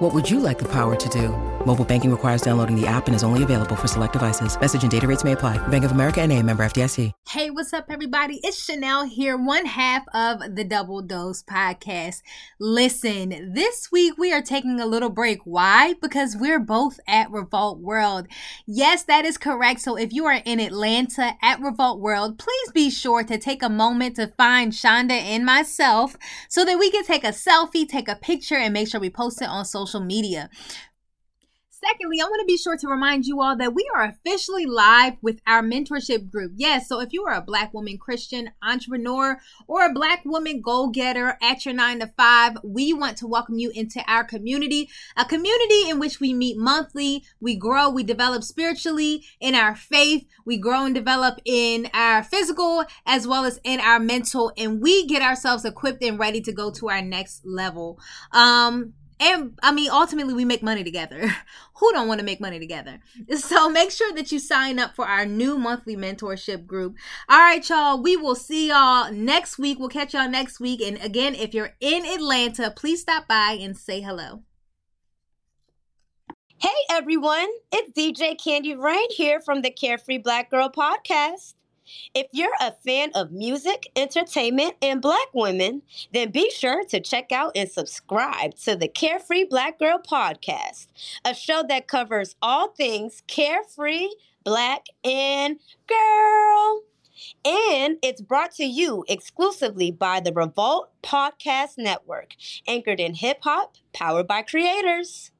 What would you like the power to do? Mobile banking requires downloading the app and is only available for select devices. Message and data rates may apply. Bank of America and a member FDIC. Hey, what's up, everybody? It's Chanelle here, one half of the Double Dose podcast. Listen, this week we are taking a little break. Why? Because we're both at Revolt World. Yes, that is correct. So if you are in Atlanta at Revolt World, please be sure to take a moment to find Chanda and myself so that we can take a selfie, take a picture, and make sure we post it on social media. Secondly, I want to be sure to remind you all that we are officially live with our mentorship group. Yes, so if you are a Black woman Christian entrepreneur or a Black woman goal getter at your nine to five, we want to welcome you into our community, a community in which we meet monthly, we grow, we develop spiritually in our faith, we grow and develop in our physical as well as in our mental, and we get ourselves equipped and ready to go to our next level. Um, and I mean, ultimately, we make money together. Who don't want to make money together? So make sure that you sign up for our new monthly mentorship group. All right, y'all. We will see y'all next week. We'll catch y'all next week. And again, if you're in Atlanta, please stop by and say hello. Hey, everyone. It's DJ Candy right here from the Carefree Black Girl podcast. If you're a fan of music, entertainment, and black women, then be sure to check out and subscribe to the Carefree Black Girl podcast, a show that covers all things carefree, black, and girl. And it's brought to you exclusively by the Revolt Podcast Network, anchored in hip hop, powered by creators.